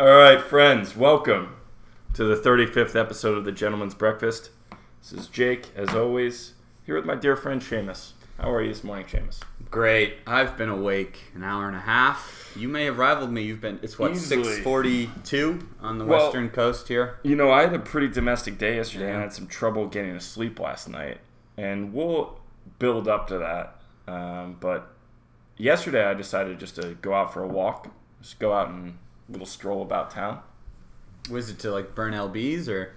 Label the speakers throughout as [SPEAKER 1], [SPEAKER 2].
[SPEAKER 1] All right, friends, welcome to the 35th episode of the Gentleman's Breakfast. This is Jake, as always, here with my dear friend Shamus. How are you this morning, Shamus?
[SPEAKER 2] Great. I've been awake an hour and a half. You may have rivaled me. You've been. It's what
[SPEAKER 1] Easily.
[SPEAKER 2] six forty-two on the
[SPEAKER 1] Well-
[SPEAKER 2] western coast here.
[SPEAKER 1] You know, I had a pretty domestic day yesterday and I had some trouble getting to sleep last night. And we'll build up to that. Um, but yesterday I decided just to go out for a walk, just go out and little stroll about town.
[SPEAKER 2] Was it to like burn lbs or?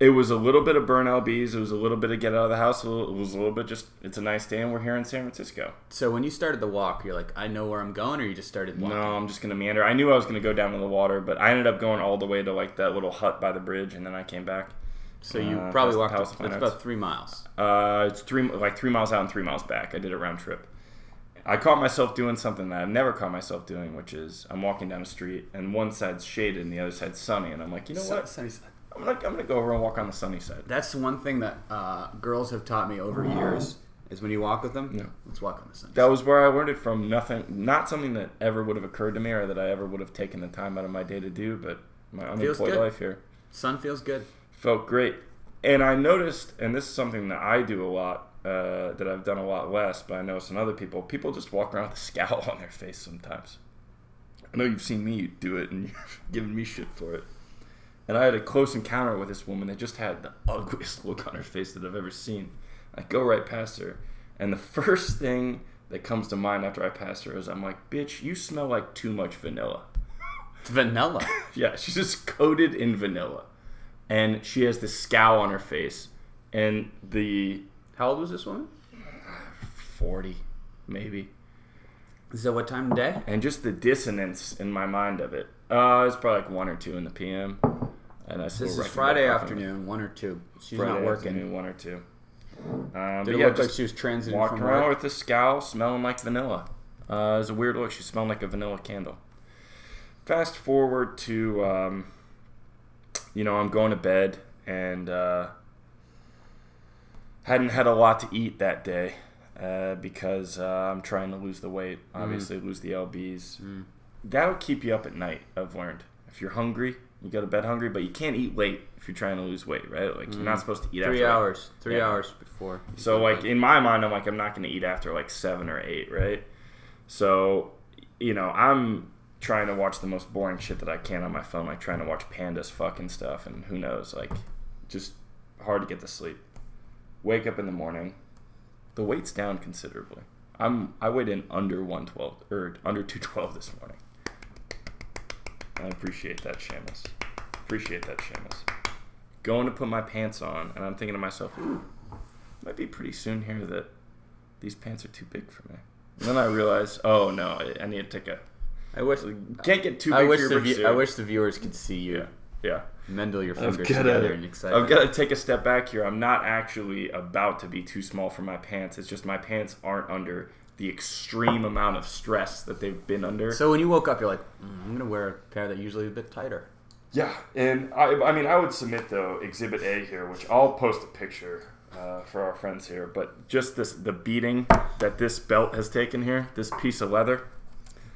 [SPEAKER 1] It was a little bit of burn LBs. It was a little bit of get out of the house. It was a little bit just, it's a nice day and we're here in San Francisco.
[SPEAKER 2] So when you started the walk, you're like, I know where I'm going, or you just started walking.
[SPEAKER 1] No, I'm just gonna meander. I knew I was gonna go down to the water, but I ended up going all the way to like that little hut by the bridge, and then I came back.
[SPEAKER 2] So you
[SPEAKER 1] Uh,
[SPEAKER 2] probably walked. That's about three miles.
[SPEAKER 1] Uh, it's three like three miles out and three miles back. I did a round trip. I caught myself doing something that I've never caught myself doing, which is I'm walking down the street and one side's shaded and the other side's sunny, and I'm like, you know what?
[SPEAKER 2] sunny side.
[SPEAKER 1] I'm gonna I'm gonna go over and walk on the sunny side.
[SPEAKER 2] That's the one thing that uh, girls have taught me over years is when you walk with them,
[SPEAKER 1] Yeah.
[SPEAKER 2] let's walk on the sun.
[SPEAKER 1] That was where I learned it from. Nothing, not something that ever would have occurred to me or that I ever would have taken the time out of my day to do. But my unemployed life here.
[SPEAKER 2] Sun feels good.
[SPEAKER 1] felt great. And I noticed, and this is something that I do a lot, uh, that I've done a lot less, but I know some other people, people just walk around with a scowl on their face sometimes. I know you've seen me do it, and you've given me shit for it. And I had a close encounter with this woman that just had the ugliest look on her face that I've ever seen. I go right past her, and the first thing that comes to mind after I pass her is I'm like, bitch, you smell like too much vanilla.
[SPEAKER 2] Vanilla.
[SPEAKER 1] Yeah, she's just coated in vanilla. And she has this scowl on her face. And the
[SPEAKER 2] How old was this woman?
[SPEAKER 1] 40, maybe.
[SPEAKER 2] Is that what time of day?
[SPEAKER 1] And just the dissonance in my mind of it. Uh, it's probably like 1 or 2 in the PM. And I still
[SPEAKER 2] This is Friday afternoon, one or two. She's
[SPEAKER 1] Friday
[SPEAKER 2] not working.
[SPEAKER 1] afternoon, 1 or 2. Um,
[SPEAKER 2] Did it
[SPEAKER 1] yeah,
[SPEAKER 2] look like she was transiting
[SPEAKER 1] walked around
[SPEAKER 2] work?
[SPEAKER 1] with a scowl, smelling like vanilla. Uh, it was a weird look. She smelled like a vanilla candle. Fast forward to, um, you know, I'm going to bed and uh, hadn't had a lot to eat that day uh, because uh, I'm trying to lose the weight. Obviously, lose the lbs.
[SPEAKER 2] Mm.
[SPEAKER 1] That'll keep you up at night. I've learned. If you're hungry, you go to bed hungry, but you can't eat late if you're trying to lose weight, right? Like you're not supposed to eat
[SPEAKER 2] Mm. Three
[SPEAKER 1] like,
[SPEAKER 2] hours. Three
[SPEAKER 1] Yeah.
[SPEAKER 2] hours before.
[SPEAKER 1] so like in my mind, I'm like I'm not going to eat after like seven or eight, right? So, you know, I'm trying to watch the most boring shit that I can on my phone, like trying to watch pandas fucking stuff, and who knows, like just hard to get to sleep. Wake up in the morning, the weight's down considerably. I'm I weighed in under 112 or under 212 this morning. I appreciate that, Shamus. Appreciate that, Shamus. Going to put my pants on, and I'm thinking to myself, might be pretty soon here that these pants are too big for me. And then I realize, oh no, I, I need to take a.
[SPEAKER 2] I wish.
[SPEAKER 1] Can't get too big
[SPEAKER 2] I wish
[SPEAKER 1] for
[SPEAKER 2] the
[SPEAKER 1] your
[SPEAKER 2] view- I wish the viewers could see you
[SPEAKER 1] Yeah, yeah.
[SPEAKER 2] mendle your fingers
[SPEAKER 1] gotta-
[SPEAKER 2] together in excitement.
[SPEAKER 1] I've got to take a step back here. I'm not actually about to be too small for my pants. It's just my pants aren't under the extreme amount of stress that they've been under.
[SPEAKER 2] So when you woke up, you're like, mm, I'm gonna wear a pair that usually a bit tighter.
[SPEAKER 1] Yeah, and I, I mean, I would submit though Exhibit A here, which I'll post a picture uh, for our friends here. But just this, the beating that this belt has taken here, this piece of leather,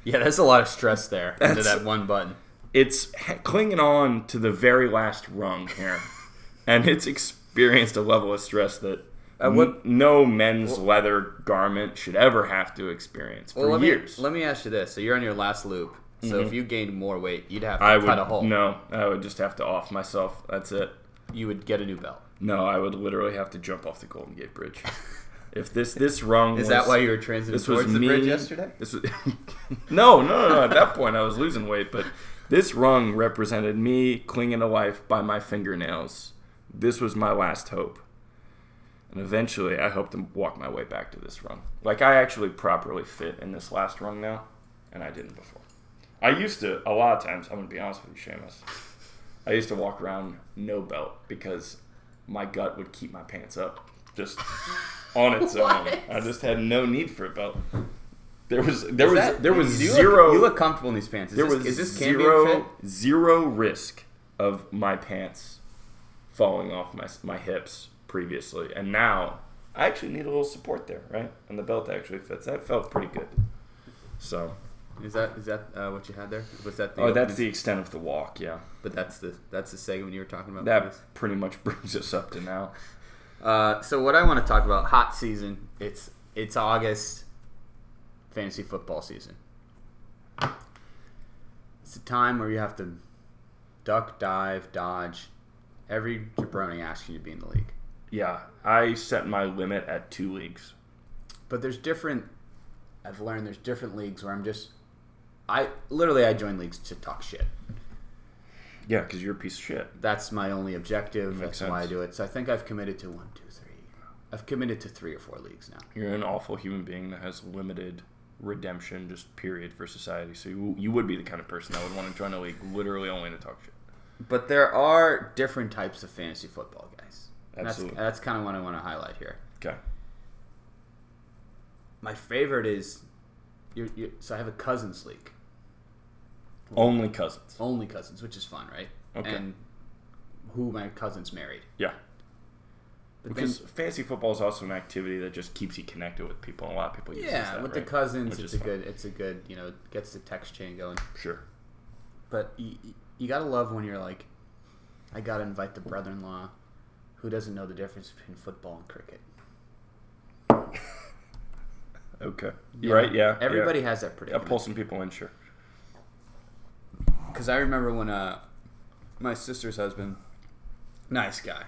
[SPEAKER 2] Yeah, there's a lot of stress there into that one button.
[SPEAKER 1] It's clinging on to the very last rung here, and it's experienced a level of stress that
[SPEAKER 2] Uh, what-
[SPEAKER 1] no men's leather garment should ever have to experience for
[SPEAKER 2] Well, let
[SPEAKER 1] years.
[SPEAKER 2] me let me ask you this: So you're on your last loop. So if you gained more weight, you'd have to
[SPEAKER 1] I
[SPEAKER 2] cut
[SPEAKER 1] would
[SPEAKER 2] a hole.
[SPEAKER 1] no, I would just have to off myself. That's it.
[SPEAKER 2] You would get a new belt.
[SPEAKER 1] No, I would literally have to jump off the Golden Gate Bridge. if this this rung
[SPEAKER 2] Is
[SPEAKER 1] was,
[SPEAKER 2] that why you were transiting
[SPEAKER 1] this was
[SPEAKER 2] towards the
[SPEAKER 1] me
[SPEAKER 2] bridge yesterday?
[SPEAKER 1] This was no, no, no, no. At that point, I was losing weight, but this rung represented me clinging to life by my fingernails. This was my last hope, and eventually, I hope to walk my way back to this rung. Like I actually properly fit in this last rung now, and I didn't before. I used to a lot of times. I'm gonna be honest with you, Shamus. I used to walk around no belt because my gut would keep my pants up just on its own. I just had no need for a belt. There was there was
[SPEAKER 2] that-
[SPEAKER 1] there was
[SPEAKER 2] you
[SPEAKER 1] zero
[SPEAKER 2] Look, you look comfortable in these pants. Is
[SPEAKER 1] there
[SPEAKER 2] this,
[SPEAKER 1] was
[SPEAKER 2] is this
[SPEAKER 1] zero zero risk of my pants falling off my my hips previously, and now I actually need a little support there, right? And the belt actually fits. That felt pretty good. So
[SPEAKER 2] Is that is that uh, what you had there? Was that the
[SPEAKER 1] Oh, that's the extent of the walk. Yeah,
[SPEAKER 2] but that's the that's the segment you were talking about.
[SPEAKER 1] that pretty much brings us up to now.
[SPEAKER 2] Uh, so what I want to talk about hot season. It's it's August, fantasy football season. It's a time where you have to duck, dive, dodge. Every jabroni asking you to be in the league.
[SPEAKER 1] Yeah, I set my limit at two leagues.
[SPEAKER 2] But there's different. I've learned there's different leagues where I'm just. I literally I join leagues to talk shit.
[SPEAKER 1] Yeah, because you're a piece of shit.
[SPEAKER 2] That's my only objective. That's why I do it. So I think I've committed to one, two, three. I've committed to three or four leagues now.
[SPEAKER 1] You're an awful human being that has limited redemption, just period, for society. So you, you would be the kind of person that would want to join a league literally only to talk shit.
[SPEAKER 2] But there are different types of fantasy football guys.
[SPEAKER 1] Absolutely.
[SPEAKER 2] That's, that's kind of what I want to highlight here.
[SPEAKER 1] Okay.
[SPEAKER 2] My favorite is, you you so I have a cousins league,
[SPEAKER 1] Only cousins.
[SPEAKER 2] only cousins, which is fun, right?
[SPEAKER 1] Okay.
[SPEAKER 2] And who my cousins married.
[SPEAKER 1] Yeah.
[SPEAKER 2] But
[SPEAKER 1] Because fantasy football is also an activity that just keeps you connected with people. and A lot of people use
[SPEAKER 2] yeah,
[SPEAKER 1] that,
[SPEAKER 2] with
[SPEAKER 1] right?
[SPEAKER 2] the cousins, it's a
[SPEAKER 1] fun.
[SPEAKER 2] good, it's a good, you know, gets the text chain going.
[SPEAKER 1] Sure.
[SPEAKER 2] But you, you gotta love when you're like, I gotta invite the brother-in-law, who doesn't know the difference between football and cricket.
[SPEAKER 1] Okay. You're right. Yeah.
[SPEAKER 2] Everybody
[SPEAKER 1] Yeah.
[SPEAKER 2] has that
[SPEAKER 1] Yeah,
[SPEAKER 2] predicament.
[SPEAKER 1] pull some people in. Sure.
[SPEAKER 2] Because I remember when uh, my sister's husband, nice guy,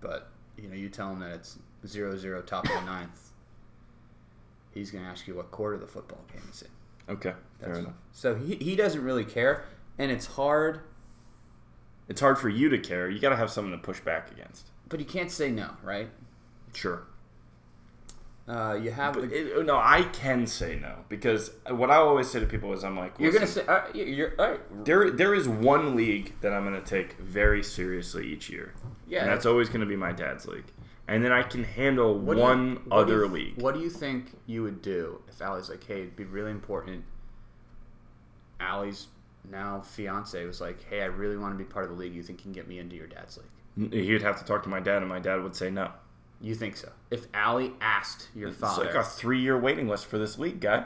[SPEAKER 2] but you know, you tell him that it's zero zero top of the ninth, he's gonna ask you what quarter the football game is in.
[SPEAKER 1] Okay. Fair
[SPEAKER 2] That's-
[SPEAKER 1] enough.
[SPEAKER 2] So he he doesn't really care, and it's hard,
[SPEAKER 1] It's hard for you to care. You got to have something to push back against.
[SPEAKER 2] but you can't say no, right?
[SPEAKER 1] Sure.
[SPEAKER 2] Uh, you have the,
[SPEAKER 1] it, no, I can say no because what I always say to people is, I'm like,
[SPEAKER 2] you're gonna say uh, you- you're all right.
[SPEAKER 1] there there is one league that I'm going to take very seriously each year.
[SPEAKER 2] Yeah.
[SPEAKER 1] And that's always going to be my dad's league. And then I can handle
[SPEAKER 2] What you-
[SPEAKER 1] one
[SPEAKER 2] what
[SPEAKER 1] other
[SPEAKER 2] you-
[SPEAKER 1] league.
[SPEAKER 2] What do you think you would do if Allie's like, hey, it'd be really important. Allie's now fiance was like, hey, I really want to be part of the league. You think you can get me into your dad's league?
[SPEAKER 1] He'd have to talk to my dad, and my dad would say no.
[SPEAKER 2] You think so? If Allie asked your
[SPEAKER 1] It's
[SPEAKER 2] father, it's
[SPEAKER 1] like a three year waiting list for this league, guy.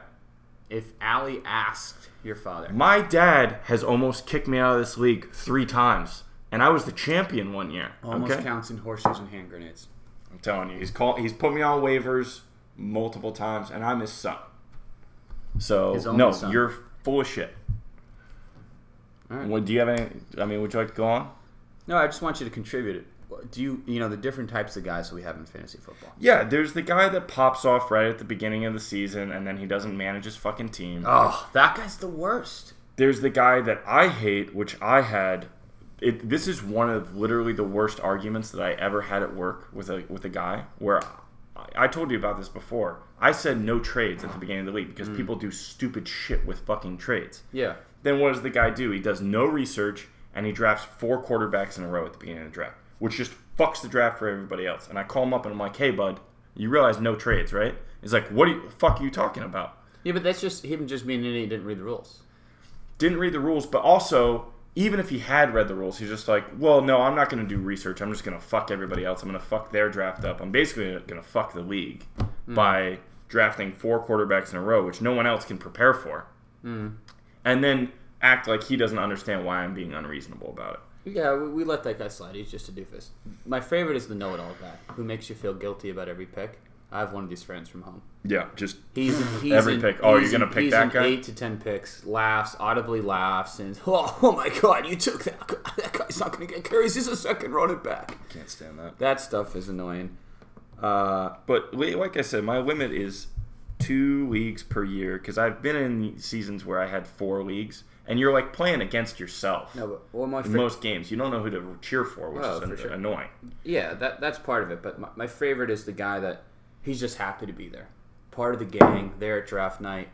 [SPEAKER 2] if Allie asked your father,
[SPEAKER 1] My dad has almost kicked me out of this league three times, and I was the champion one year.
[SPEAKER 2] almost
[SPEAKER 1] okay?
[SPEAKER 2] counts in horseshoes and hand grenades.
[SPEAKER 1] I'm telling you, he's called. He's put me on waivers multiple times, and I'm his son. So no,
[SPEAKER 2] son.
[SPEAKER 1] you're full of shit.
[SPEAKER 2] All right.
[SPEAKER 1] What do you have any? I mean, would you like to go on?
[SPEAKER 2] No, I just want you to contribute it. Do you, you know, the different types of guys we have in fantasy football?
[SPEAKER 1] Yeah, there's the guy that pops off right at the beginning of the season, and then he doesn't manage his fucking team.
[SPEAKER 2] Oh, that guy's the worst.
[SPEAKER 1] There's the guy that I hate, which I had. It, this is one of literally the worst arguments that I ever had at work with a with a guy where I, I told you about this before. I said no trades at the beginning of the week because mm. people do stupid shit with fucking trades.
[SPEAKER 2] Yeah.
[SPEAKER 1] Then what does the guy do? He does no research and he drafts four quarterbacks in a row at the beginning of the draft, which just fucks the draft for everybody else. And I call him up and I'm like, "Hey, bud, you realize no trades, right?" He's like, "What are you, the fuck are you talking about?"
[SPEAKER 2] Yeah, but that's just him just being an idiot. Didn't read the rules.
[SPEAKER 1] didn't read the rules, but also even if he had read the rules, he's just like, well, no, I'm not going to do research. I'm just going to fuck everybody else. I'm going to fuck their draft up. I'm basically going to fuck the league hmm. by drafting four quarterbacks in a row, which no one else can prepare for, hmm. and then act like he doesn't understand why I'm being unreasonable about it.
[SPEAKER 2] Yeah, we, we let that guy slide. He's just a doofus. My favorite is the know-it-all guy who makes you feel guilty about every pick. I have one of these friends from home.
[SPEAKER 1] Yeah, just
[SPEAKER 2] He's, he's
[SPEAKER 1] Every pick. Oh, you're gonna pick
[SPEAKER 2] he's
[SPEAKER 1] that guy?
[SPEAKER 2] Eight to ten picks, laughs audibly, laughs, and oh, oh my god, you took that. That guy's not going to get carries. He's a second running back.
[SPEAKER 1] can't stand that.
[SPEAKER 2] That stuff is annoying. Uh,
[SPEAKER 1] But like I said, my limit is two leagues per year because I've been in seasons where I had four leagues, and you're like playing against yourself.
[SPEAKER 2] no, but well, my
[SPEAKER 1] in
[SPEAKER 2] fa-
[SPEAKER 1] most games. You don't know who to cheer for, which
[SPEAKER 2] Oh,
[SPEAKER 1] is
[SPEAKER 2] for
[SPEAKER 1] an-
[SPEAKER 2] sure.
[SPEAKER 1] annoying.
[SPEAKER 2] yeah, that that's part of it. But my, my favorite is the guy that he's just happy to be there, part of the gang. There at draft night,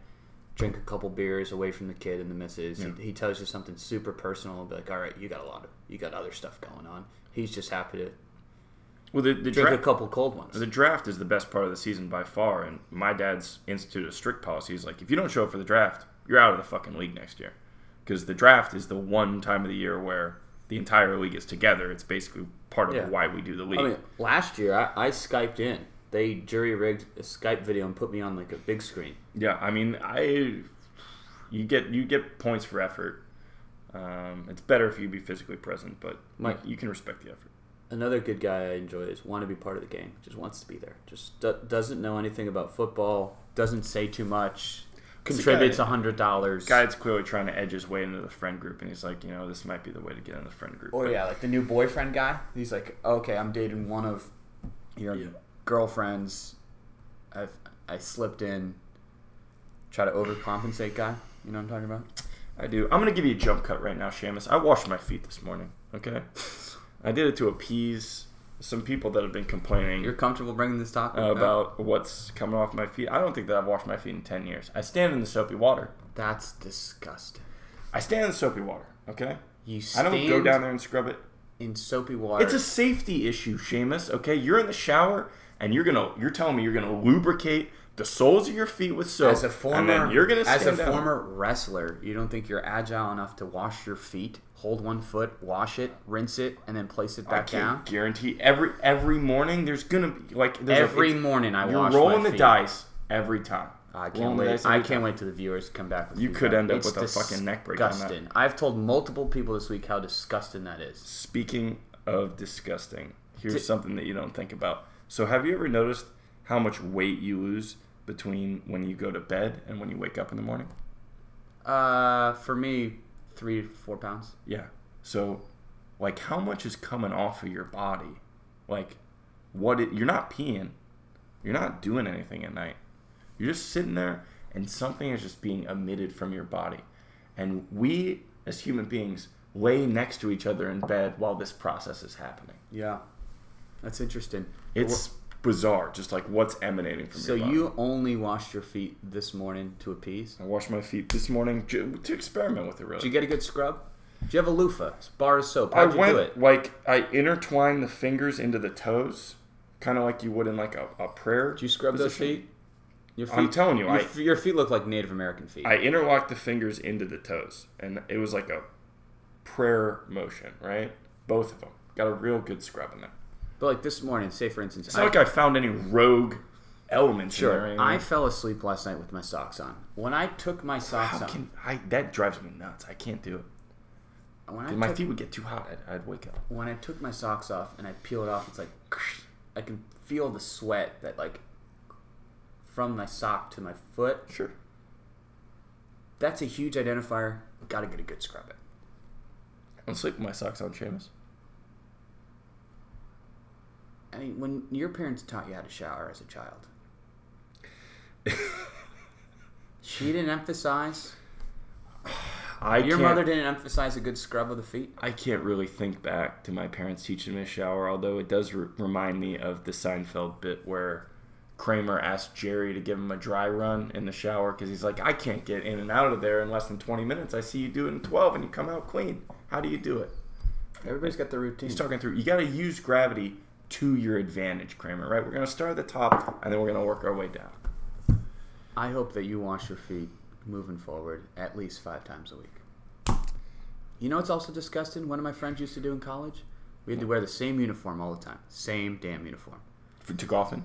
[SPEAKER 2] drink a couple beers away from the kid and the missus. He, he tells you something super personal and be like, "All right, you got a lot of you got other stuff going on." He's just happy to
[SPEAKER 1] Well, the, the,
[SPEAKER 2] drink a couple cold ones.
[SPEAKER 1] the draft is the best part of the season by far, and my dad's instituted a strict policy. He's like, if you don't show up for the draft, you're out of the fucking league next year, because the draft is the one time of the year where the entire league is together. It's basically part of
[SPEAKER 2] Yeah.
[SPEAKER 1] why we do the league.
[SPEAKER 2] I mean, last year I, I skyped in. They jury rigged a Skype video and put me on like a big screen.
[SPEAKER 1] yeah, I mean, I You get you get points for effort. Um, it's better if you be physically present, but
[SPEAKER 2] Mike-
[SPEAKER 1] you, you can respect the effort.
[SPEAKER 2] Another good guy I enjoy is want to be part of the game. Just wants to be there. Just do- doesn't know anything about football. Doesn't say too much.
[SPEAKER 1] It's a
[SPEAKER 2] Contributes a hundred dollars.
[SPEAKER 1] Guy that's clearly trying to edge his way into the friend group, and he's like, you know, this might be the way to get in the friend group.
[SPEAKER 2] Or
[SPEAKER 1] But
[SPEAKER 2] Oh, yeah, like the new boyfriend guy. He's like, okay, I'm dating one of your
[SPEAKER 1] Yeah.
[SPEAKER 2] girlfriends. I've I slipped in. Try to overcompensate, guy. You know what I'm talking about?
[SPEAKER 1] I do. I'm gonna give you a jump cut right now, Shamus. I washed my feet this morning. Okay, I did it to appease some people that have been complaining
[SPEAKER 2] You're comfortable bringing this topic up?
[SPEAKER 1] about what's coming off my feet. I don't think that I've washed my feet in ten years. I stand in the soapy water.
[SPEAKER 2] That's disgusting.
[SPEAKER 1] I stand in the soapy water. Okay,
[SPEAKER 2] You
[SPEAKER 1] I don't go down there and scrub it.
[SPEAKER 2] in soapy water.
[SPEAKER 1] It's a safety issue, Shamus. Okay, you're in the shower and you're gonna you're telling me you're gonna lubricate the soles of your feet with soap,
[SPEAKER 2] as a former,
[SPEAKER 1] and then you're gonna
[SPEAKER 2] as a
[SPEAKER 1] down.
[SPEAKER 2] former wrestler, you don't think you're agile enough to wash your feet, hold one foot, wash it, rinse it, and then place it
[SPEAKER 1] I
[SPEAKER 2] back
[SPEAKER 1] can't
[SPEAKER 2] down?
[SPEAKER 1] guarantee every every morning there's gonna be like there's a-
[SPEAKER 2] Every
[SPEAKER 1] it's-
[SPEAKER 2] morning I
[SPEAKER 1] you're
[SPEAKER 2] wash
[SPEAKER 1] rolling the dice every time.
[SPEAKER 2] I can't
[SPEAKER 1] Rolling
[SPEAKER 2] wait. I can't
[SPEAKER 1] time.
[SPEAKER 2] wait till the viewers come back. With
[SPEAKER 1] You could end up
[SPEAKER 2] It's
[SPEAKER 1] with a fucking neck break.
[SPEAKER 2] Disgusting. I've told multiple people this week how disgusting that is.
[SPEAKER 1] Speaking of disgusting, here's
[SPEAKER 2] Di-
[SPEAKER 1] something that you don't think about. So have you ever noticed how much weight you lose between when you go to bed and when you wake up in the morning?
[SPEAKER 2] Uh, for me, three four pounds.
[SPEAKER 1] Yeah. So, like, how much is coming off of your body? Like, what? It, you're not peeing. You're not doing anything at night. You're just sitting there, and something is just being emitted from your body. And we, as human beings, lay next to each other in bed while this process is happening.
[SPEAKER 2] Yeah, that's interesting.
[SPEAKER 1] It's bizarre, just like what's emanating from
[SPEAKER 2] so you only washed your feet this morning to appease.
[SPEAKER 1] I washed my feet this morning to experiment with it. Really,
[SPEAKER 2] Did you get a good scrub? Do you have a loofah, bar of soap?
[SPEAKER 1] I
[SPEAKER 2] How'd you
[SPEAKER 1] went
[SPEAKER 2] do it?
[SPEAKER 1] like I intertwined the fingers into the toes, kind of like you would in like a, a prayer.
[SPEAKER 2] Did you scrub those feet? Your feet,
[SPEAKER 1] I'm telling you,
[SPEAKER 2] your,
[SPEAKER 1] I-
[SPEAKER 2] your feet look like Native American feet.
[SPEAKER 1] I interlocked the fingers into the toes, and it was like a prayer motion, right? Both of them got a real good scrub in there.
[SPEAKER 2] But like this morning, say for instance,
[SPEAKER 1] It's not like I found any rogue elements. in there,
[SPEAKER 2] Sure. I fell asleep last night with my socks on. When I took my socks
[SPEAKER 1] How
[SPEAKER 2] on,
[SPEAKER 1] can I? That drives me nuts. I can't do it.
[SPEAKER 2] when I
[SPEAKER 1] my
[SPEAKER 2] took,
[SPEAKER 1] feet would get too hot. I'd, I'd wake up.
[SPEAKER 2] when I took my socks off and I peel it off, it's like I can feel the sweat that like from my sock to my foot.
[SPEAKER 1] Sure.
[SPEAKER 2] That's a huge identifier. Got to get a good scrub in.
[SPEAKER 1] I'm sleeping with my socks on, Shamus.
[SPEAKER 2] I mean, when your parents taught you how to shower as a child, she didn't emphasize.
[SPEAKER 1] I
[SPEAKER 2] Your mother didn't emphasize a good scrub of the feet.
[SPEAKER 1] I can't really think back to my parents teaching me to shower, although it does re- remind me of the Seinfeld bit where Kramer asked Jerry to give him a dry run in the shower because he's like, I can't get in and out of there in less than 20 minutes. I see you do it in 12 and you come out clean. How do you do it?
[SPEAKER 2] Everybody's got their routine.
[SPEAKER 1] He's talking through, you got to use gravity to your advantage, Kramer, right? We're going to start at the top and then we're going to work our way down.
[SPEAKER 2] I hope that you wash your feet moving forward at least five times a week. You know it's also disgusting? One of my friends used to do in college. We had to wear the same uniform all the time. Same damn uniform.
[SPEAKER 1] For, to golfing?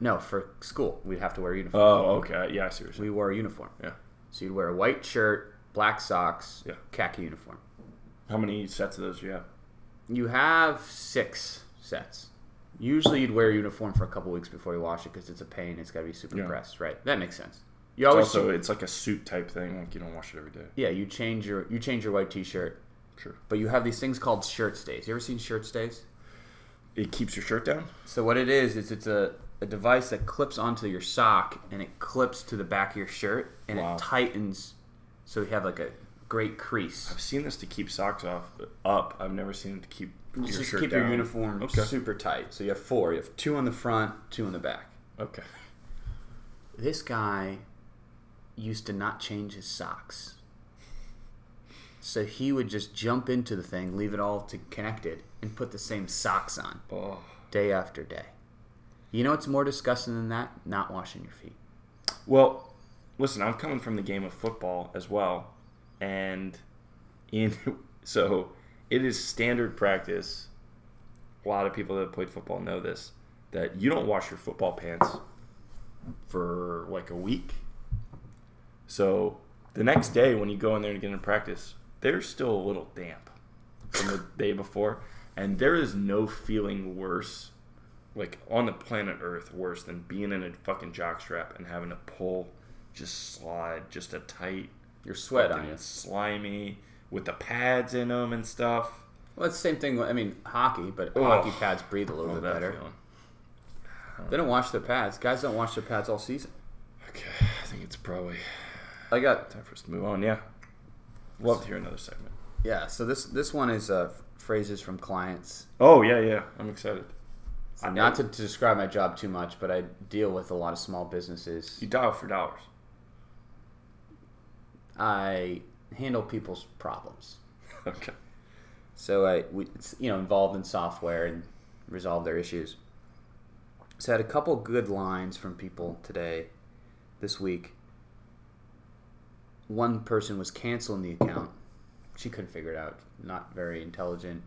[SPEAKER 2] No, for school we'd have to wear a uniform.
[SPEAKER 1] Oh, okay. Yeah, I see
[SPEAKER 2] we wore a uniform.
[SPEAKER 1] Yeah.
[SPEAKER 2] So you'd wear a white shirt, black socks,
[SPEAKER 1] Yeah.
[SPEAKER 2] khaki uniform.
[SPEAKER 1] How many sets of those do you have?
[SPEAKER 2] You have six sets. Usually you'd wear a uniform for a couple weeks before you wash it because it's a pain. It's got to be super
[SPEAKER 1] Yeah.
[SPEAKER 2] pressed, right? That makes sense. You always
[SPEAKER 1] also, it's like a suit type thing. Like you don't wash it every day.
[SPEAKER 2] yeah. You change your you change your white t-shirt,
[SPEAKER 1] Sure.
[SPEAKER 2] but you have these things called shirt stays. You ever seen shirt stays?
[SPEAKER 1] It keeps your shirt down?
[SPEAKER 2] So what it is is it's a, a device that clips onto your sock and it clips to the back of your shirt and
[SPEAKER 1] Wow.
[SPEAKER 2] it tightens so you have like a great crease.
[SPEAKER 1] I've seen this to keep socks off up. I've never seen it to keep your
[SPEAKER 2] Just
[SPEAKER 1] shirt
[SPEAKER 2] keep
[SPEAKER 1] down.
[SPEAKER 2] your uniform
[SPEAKER 1] Okay.
[SPEAKER 2] super tight. So you have four. You have two on the front, two on the back.
[SPEAKER 1] Okay.
[SPEAKER 2] This guy used to not change his socks. So he would just jump into the thing, leave it all to connected, and put the same socks on
[SPEAKER 1] Oh.
[SPEAKER 2] day after day. You know what's more disgusting than that? Not washing your feet.
[SPEAKER 1] Well, listen, I'm coming from the game of football as well, and in so it is standard practice. A lot of people that have played football know this that you don't wash your football pants for like a week. So The next day, when you go in there and get in practice, they're still a little damp from the day before, and there is no feeling worse, like on the planet Earth, worse than being in a fucking jockstrap and having to pull, just slide, just a tight,
[SPEAKER 2] Your sweat on you.
[SPEAKER 1] slimy with the pads in them and stuff.
[SPEAKER 2] Well, it's the same thing. I mean, hockey, but
[SPEAKER 1] Oh.
[SPEAKER 2] hockey pads breathe a little
[SPEAKER 1] Oh,
[SPEAKER 2] bit better.
[SPEAKER 1] feeling.
[SPEAKER 2] They don't wash their pads. Guys don't wash their pads all season.
[SPEAKER 1] Okay, I think it's probably
[SPEAKER 2] I got
[SPEAKER 1] time for us to move on. Yeah, love to hear another segment.
[SPEAKER 2] yeah. So this this one is uh, phrases from clients.
[SPEAKER 1] Oh yeah, yeah, I'm excited.
[SPEAKER 2] So not to, to describe my job too much, but I deal with a lot of small businesses.
[SPEAKER 1] You dial for dollars.
[SPEAKER 2] I handle people's problems.
[SPEAKER 1] Okay.
[SPEAKER 2] So I, we, it's, you know, involved in software and resolve their issues. So I had a couple good lines from people today, this week. One person was canceling the account. She couldn't figure it out. Not very intelligent.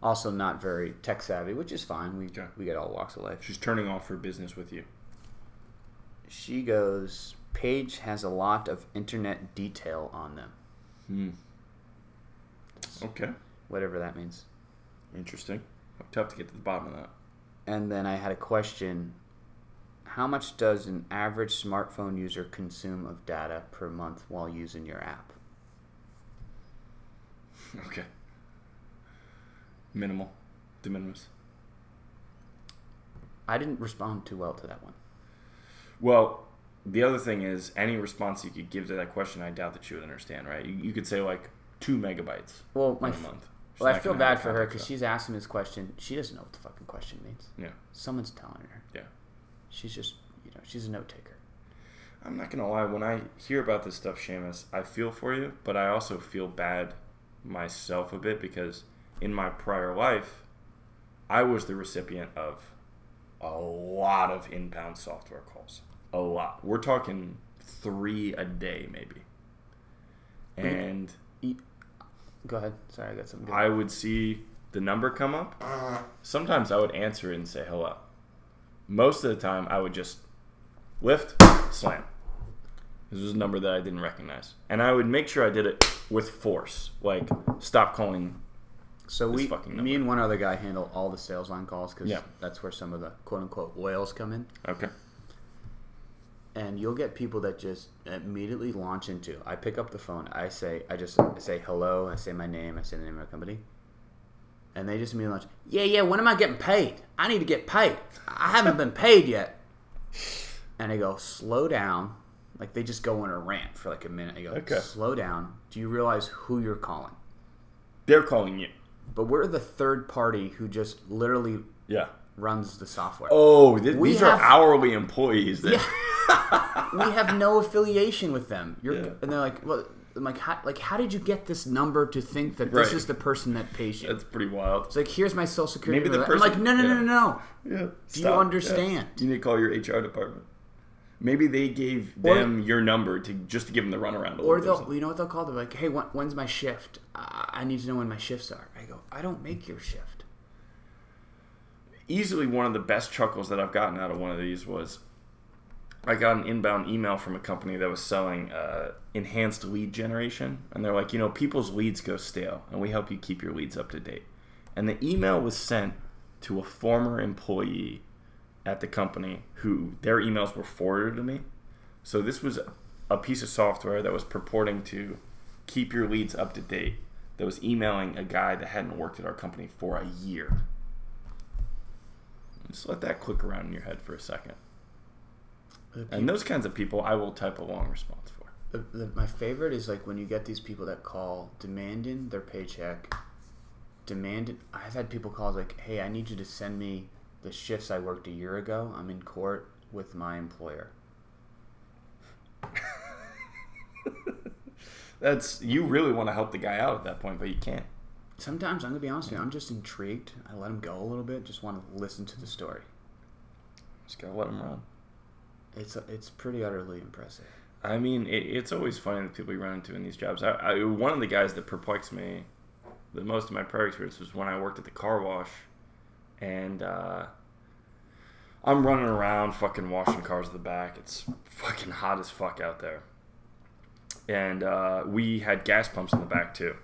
[SPEAKER 2] Also, not very tech savvy, which is fine. We
[SPEAKER 1] Okay.
[SPEAKER 2] we get all walks of life.
[SPEAKER 1] She's turning off her business with you.
[SPEAKER 2] She goes, Page has a lot of internet detail on them,
[SPEAKER 1] Hmm. Okay.
[SPEAKER 2] whatever that means.
[SPEAKER 1] Interesting. Tough to get to the bottom of that.
[SPEAKER 2] And then I had a question How much does an average smartphone user consume of data per month while using your app?
[SPEAKER 1] Okay. Minimal. De minimis.
[SPEAKER 2] I didn't respond too well to that one.
[SPEAKER 1] Well, the other thing is, any response you could give to that question, I doubt that she would understand, right? You, you could say, like, two megabytes
[SPEAKER 2] Well,
[SPEAKER 1] in
[SPEAKER 2] my
[SPEAKER 1] a month. She's
[SPEAKER 2] well, I feel bad for her because she's asking this question. She doesn't know what the fucking question means.
[SPEAKER 1] Yeah.
[SPEAKER 2] Someone's telling her.
[SPEAKER 1] Yeah.
[SPEAKER 2] She's just, you know, she's a note taker.
[SPEAKER 1] I'm not gonna lie. When I hear about this stuff, Shamus, I feel for you, but I also feel bad myself a bit because in my prior life, I was the recipient of a lot of inbound software calls. A lot. We're talking three a day, maybe. Hmm. And
[SPEAKER 2] Go ahead. Sorry, I got something good.
[SPEAKER 1] I would see the number come up. Sometimes I would answer it and say hello. Most of the time, I would just lift, slam. This was a number that I didn't recognize. And I would make sure I did it with force. Like, stop calling.
[SPEAKER 2] so
[SPEAKER 1] this
[SPEAKER 2] we, me and one other guy handle all the sales line calls because
[SPEAKER 1] Yeah.
[SPEAKER 2] that's where some of the quote unquote whales come in.
[SPEAKER 1] Okay.
[SPEAKER 2] And you'll get people that just immediately launch into. I pick up the phone. I say, I just I say hello. I say my name. I say the name of my company, and they just immediately launch. Yeah, yeah. When am I getting paid? I need to get paid. I haven't been paid yet. And I go, slow down. Like they just go on a rant for like a minute. I go,
[SPEAKER 1] Okay.
[SPEAKER 2] slow down. Do you realize who you're calling?
[SPEAKER 1] They're calling you.
[SPEAKER 2] But we're the third party who just literally
[SPEAKER 1] Yeah.
[SPEAKER 2] Runs the software.
[SPEAKER 1] Oh, th- these
[SPEAKER 2] have-
[SPEAKER 1] are hourly employees. That,
[SPEAKER 2] we have no affiliation with them. You're,
[SPEAKER 1] Yeah.
[SPEAKER 2] And they're like, well, I'm like, how, like, how did you get this number to think that this is the person that pays you?
[SPEAKER 1] That's pretty wild.
[SPEAKER 2] It's like, here's my social security.
[SPEAKER 1] Maybe the
[SPEAKER 2] number. I'm like,
[SPEAKER 1] person-
[SPEAKER 2] no, no, no,
[SPEAKER 1] yeah.
[SPEAKER 2] no, no.
[SPEAKER 1] Yeah.
[SPEAKER 2] Do you understand?
[SPEAKER 1] You need to call your HR department. Maybe they gave
[SPEAKER 2] Or-
[SPEAKER 1] them your number to just to give them the runaround. A
[SPEAKER 2] Or they'll, you know what they'll call? They're like, hey, when, when's my shift? I, I need to know when my shifts are. I go, I don't make your shift.
[SPEAKER 1] Easily one of the best chuckles that I've gotten out of one of these was I got an inbound email from a company that was selling uh, enhanced lead generation, and they're like, you know, people's leads go stale, and we help you keep your leads up to date. And the email was sent to a former employee at the company who their emails were forwarded to me. So this was a piece of software that was purporting to keep your leads up to date. That was emailing a guy that hadn't worked at our company for a year. Just let that click around in your head for a second.
[SPEAKER 2] The
[SPEAKER 1] And those kinds of people, I will type a long response for.
[SPEAKER 2] The, the, my favorite is like when you get these people that call demanding their paycheck. Demanding. I've had people call like, "Hey, I need you to send me the shifts I worked a year ago. I'm in court with my employer."
[SPEAKER 1] That's you really want to help the guy out at that point, but you can't.
[SPEAKER 2] Sometimes I'm gonna be honest with you. I'm just intrigued. I let him go a little bit. Just want to listen to the story.
[SPEAKER 1] Just gotta let him run.
[SPEAKER 2] It's it's pretty utterly impressive.
[SPEAKER 1] I mean, it, it's always funny the people you run into in these jobs. I, I, one of the guys that perplexed me the most of my prior experience was when I worked at the car wash, and uh, I'm running around fucking washing cars at the back. It's fucking hot as fuck out there, and uh, we had gas pumps in the back too.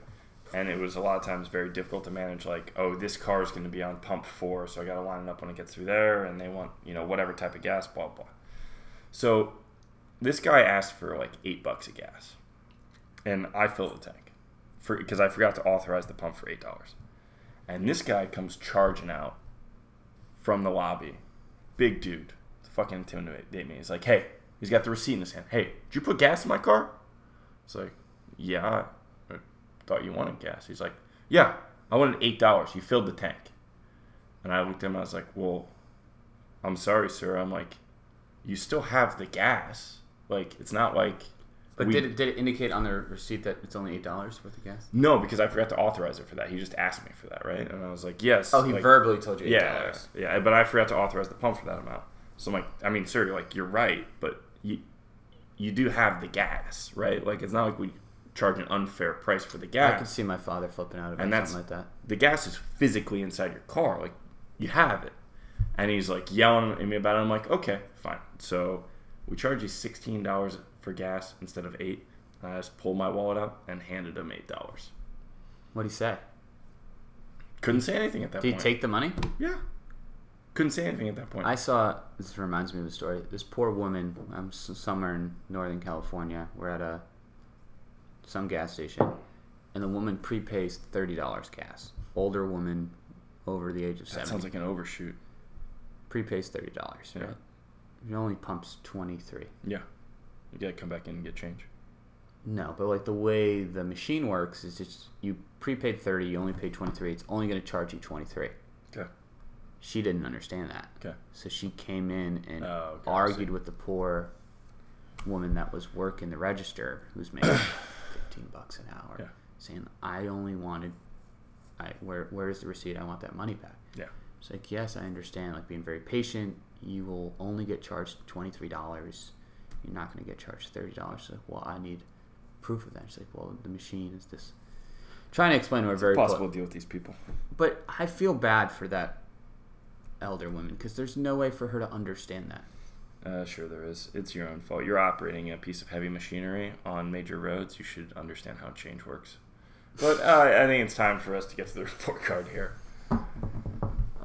[SPEAKER 1] And it was a lot of times very difficult to manage. Like, oh, this car is going to be on pump four, so I got to line it up when it gets through there, and they want you know whatever type of gas, blah blah. So this guy asked for like eight bucks of gas, and I filled the tank for because I forgot to authorize the pump for eight dollars. And this guy comes charging out from the lobby, big dude, fucking intimidate me. He's like, hey, he's got the receipt in his hand. Hey, did you put gas in my car? It's like, yeah, thought you wanted gas. He's like, yeah, I wanted eight dollars. You filled the tank. And I looked at him. I was like, well, I'm sorry, sir. I'm like, you still have the gas. Like, it's not like.
[SPEAKER 2] But
[SPEAKER 1] we-
[SPEAKER 2] did it, did it indicate on the receipt that it's only eight dollars worth of gas?
[SPEAKER 1] No, because I forgot to authorize it for that. He just asked me for that, right? And I was like, yes.
[SPEAKER 2] Oh, he
[SPEAKER 1] like,
[SPEAKER 2] verbally told you eight
[SPEAKER 1] Yeah,
[SPEAKER 2] dollars.
[SPEAKER 1] yeah, but I forgot to authorize the pump for that amount. So I'm like, I mean, sir, like you're right, but you you do have the gas, right? Like it's not like we charge an unfair price for the gas.
[SPEAKER 2] I could see my father flipping out about
[SPEAKER 1] And that's-
[SPEAKER 2] something like that.
[SPEAKER 1] the gas is physically inside your car, like you have it. And he's like yelling at me about it. I'm like, okay, fine. So we charge you sixteen dollars for gas instead of eight. And I just pulled my wallet out and handed him eight dollars.
[SPEAKER 2] What'd he say?
[SPEAKER 1] Couldn't say anything at that point.
[SPEAKER 2] Did he take the money?
[SPEAKER 1] Yeah. Couldn't say anything at that point.
[SPEAKER 2] I saw. This reminds me of a story. This poor woman. I'm somewhere in Northern California. We're at a some gas station, and the woman prepays thirty dollars gas. Older woman, over the age of seventy.
[SPEAKER 1] that sounds like an overshoot.
[SPEAKER 2] prepays thirty dollars.
[SPEAKER 1] Yeah.
[SPEAKER 2] Right? She only pumps twenty three.
[SPEAKER 1] Yeah. You gotta come back in and get change.
[SPEAKER 2] No, but like the way the machine works is just you prepaid thirty, you only pay twenty three. It's only going to charge you twenty three.
[SPEAKER 1] Okay.
[SPEAKER 2] She didn't understand that.
[SPEAKER 1] Okay.
[SPEAKER 2] So she came in and
[SPEAKER 1] Oh, okay,
[SPEAKER 2] argued with the poor woman that was working the register, who's making fifteen bucks an hour,
[SPEAKER 1] Yeah.
[SPEAKER 2] saying, "I only wanted, I where where's the receipt? I want that money back."
[SPEAKER 1] Yeah.
[SPEAKER 2] It's like, yes, I understand. Like being very patient, you will only get charged twenty three dollars. You're not going to get charged thirty dollars. Like, well, I need proof of that. She's like, well, the machine is this. Trying to explain to her very
[SPEAKER 1] Possible to deal with these people.
[SPEAKER 2] but I feel bad for that elder woman because there's no way for her to understand that.
[SPEAKER 1] Uh, sure, there is. It's your own fault. You're operating a piece of heavy machinery on major roads. You should understand how change works. But uh, I think it's time for us to get to the report card here.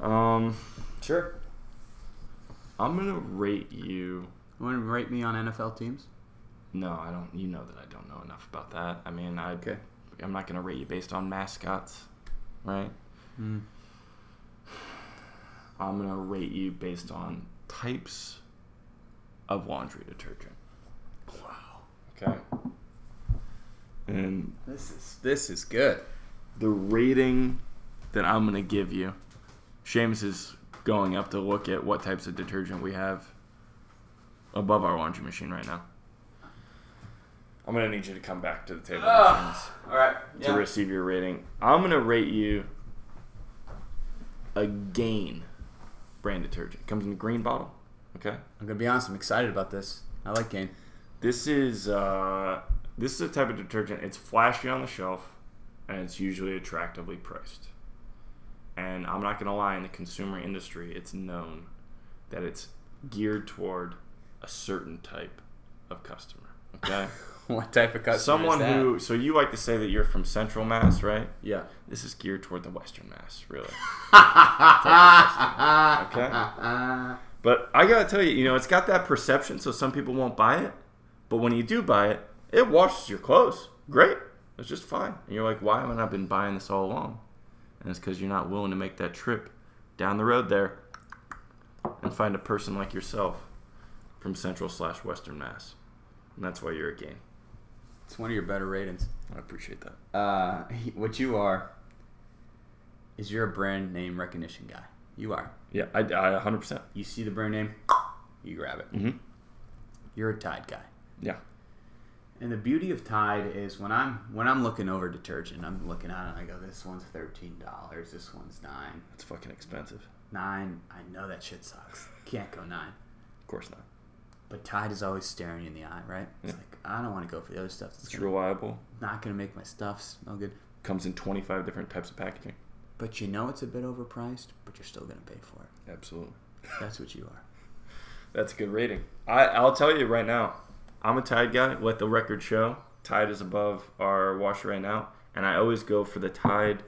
[SPEAKER 1] Um,
[SPEAKER 2] Sure.
[SPEAKER 1] I'm gonna rate you.
[SPEAKER 2] You want to rate me on NFL teams?
[SPEAKER 1] No, I don't. You know that I don't know enough about that. I mean, I.
[SPEAKER 2] Okay.
[SPEAKER 1] I'm not gonna rate you based on mascots, right?
[SPEAKER 2] Mm.
[SPEAKER 1] I'm gonna rate you based on types of laundry detergent.
[SPEAKER 2] Wow.
[SPEAKER 1] Okay. And
[SPEAKER 2] This is this is good.
[SPEAKER 1] the rating that I'm gonna give you, Shamus is going up to look at what types of detergent we have above our laundry machine right now. I'm gonna need you to come back to the table,
[SPEAKER 2] ah.
[SPEAKER 1] Shamus,
[SPEAKER 2] All right.
[SPEAKER 1] to receive your rating. I'm gonna rate you a Gain brand detergent. Comes in a green bottle. Okay.
[SPEAKER 2] I'm gonna be honest. I'm excited about this. I like Gain.
[SPEAKER 1] This is uh, this is a type of detergent. It's flashy on the shelf, and it's usually attractively priced. And I'm not gonna lie, in the consumer industry, it's known that it's geared toward a certain type of customer. Okay,
[SPEAKER 2] what type of customer?
[SPEAKER 1] someone who. So you like to say that you're from Central Mass, right?
[SPEAKER 2] Yeah.
[SPEAKER 1] This is geared toward the Western Mass, really.
[SPEAKER 2] okay.
[SPEAKER 1] But I gotta tell you, you know, it's got that perception, so some people won't buy it. But when you do buy it, it washes your clothes. Great. It's just fine. And you're like, why haven't I been buying this all along? And it's because you're not willing to make that trip down the road there and find a person like yourself from Central slash Western Mass. And that's why you're a gain.
[SPEAKER 2] It's one of your better ratings.
[SPEAKER 1] I appreciate that.
[SPEAKER 2] Uh, what you are is you're a brand name recognition guy. You are.
[SPEAKER 1] Yeah, I, I 100%.
[SPEAKER 2] You see the brand name, you grab it.
[SPEAKER 1] Mm-hmm.
[SPEAKER 2] You're a Tide guy.
[SPEAKER 1] Yeah.
[SPEAKER 2] And the beauty of Tide is when I'm when I'm looking over detergent, I'm looking at it and I go, this one's thirteen dollars, this one's nine.
[SPEAKER 1] It's fucking expensive.
[SPEAKER 2] Nine, I know that shit sucks. Can't go nine.
[SPEAKER 1] Of course not.
[SPEAKER 2] But Tide is always staring you in the eye, right? It's
[SPEAKER 1] Yeah.
[SPEAKER 2] like I don't want to go for the other stuff that's
[SPEAKER 1] It's reliable.
[SPEAKER 2] not gonna make my stuff smell good.
[SPEAKER 1] Comes in 25 different types of packaging.
[SPEAKER 2] But you know it's a bit overpriced, but you're still gonna pay for it.
[SPEAKER 1] Absolutely.
[SPEAKER 2] That's what you are.
[SPEAKER 1] That's a good rating. I, I'll tell you right now, I'm a Tide guy. Let the record show. Tide is above our washer right now, and I always go for the Tide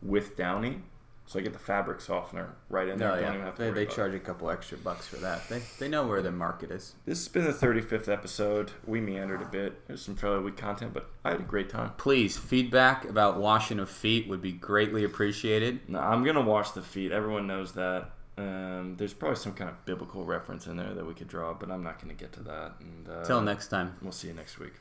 [SPEAKER 1] with Downy, so I get the fabric softener right in there.
[SPEAKER 2] No,
[SPEAKER 1] Don't
[SPEAKER 2] yeah,
[SPEAKER 1] even have to
[SPEAKER 2] they, they charge a couple extra bucks for that. They they know where the market is.
[SPEAKER 1] This has been the 35th episode. We meandered a bit. There's some fairly weak content, but I had a great time.
[SPEAKER 2] Please, feedback about washing of feet would be greatly appreciated.
[SPEAKER 1] No, I'm gonna wash the feet. Everyone knows that. Um, there's probably some kind of biblical reference in there that we could draw, but I'm not gonna get to that. Until uh,
[SPEAKER 2] next time.
[SPEAKER 1] we'll see you next week.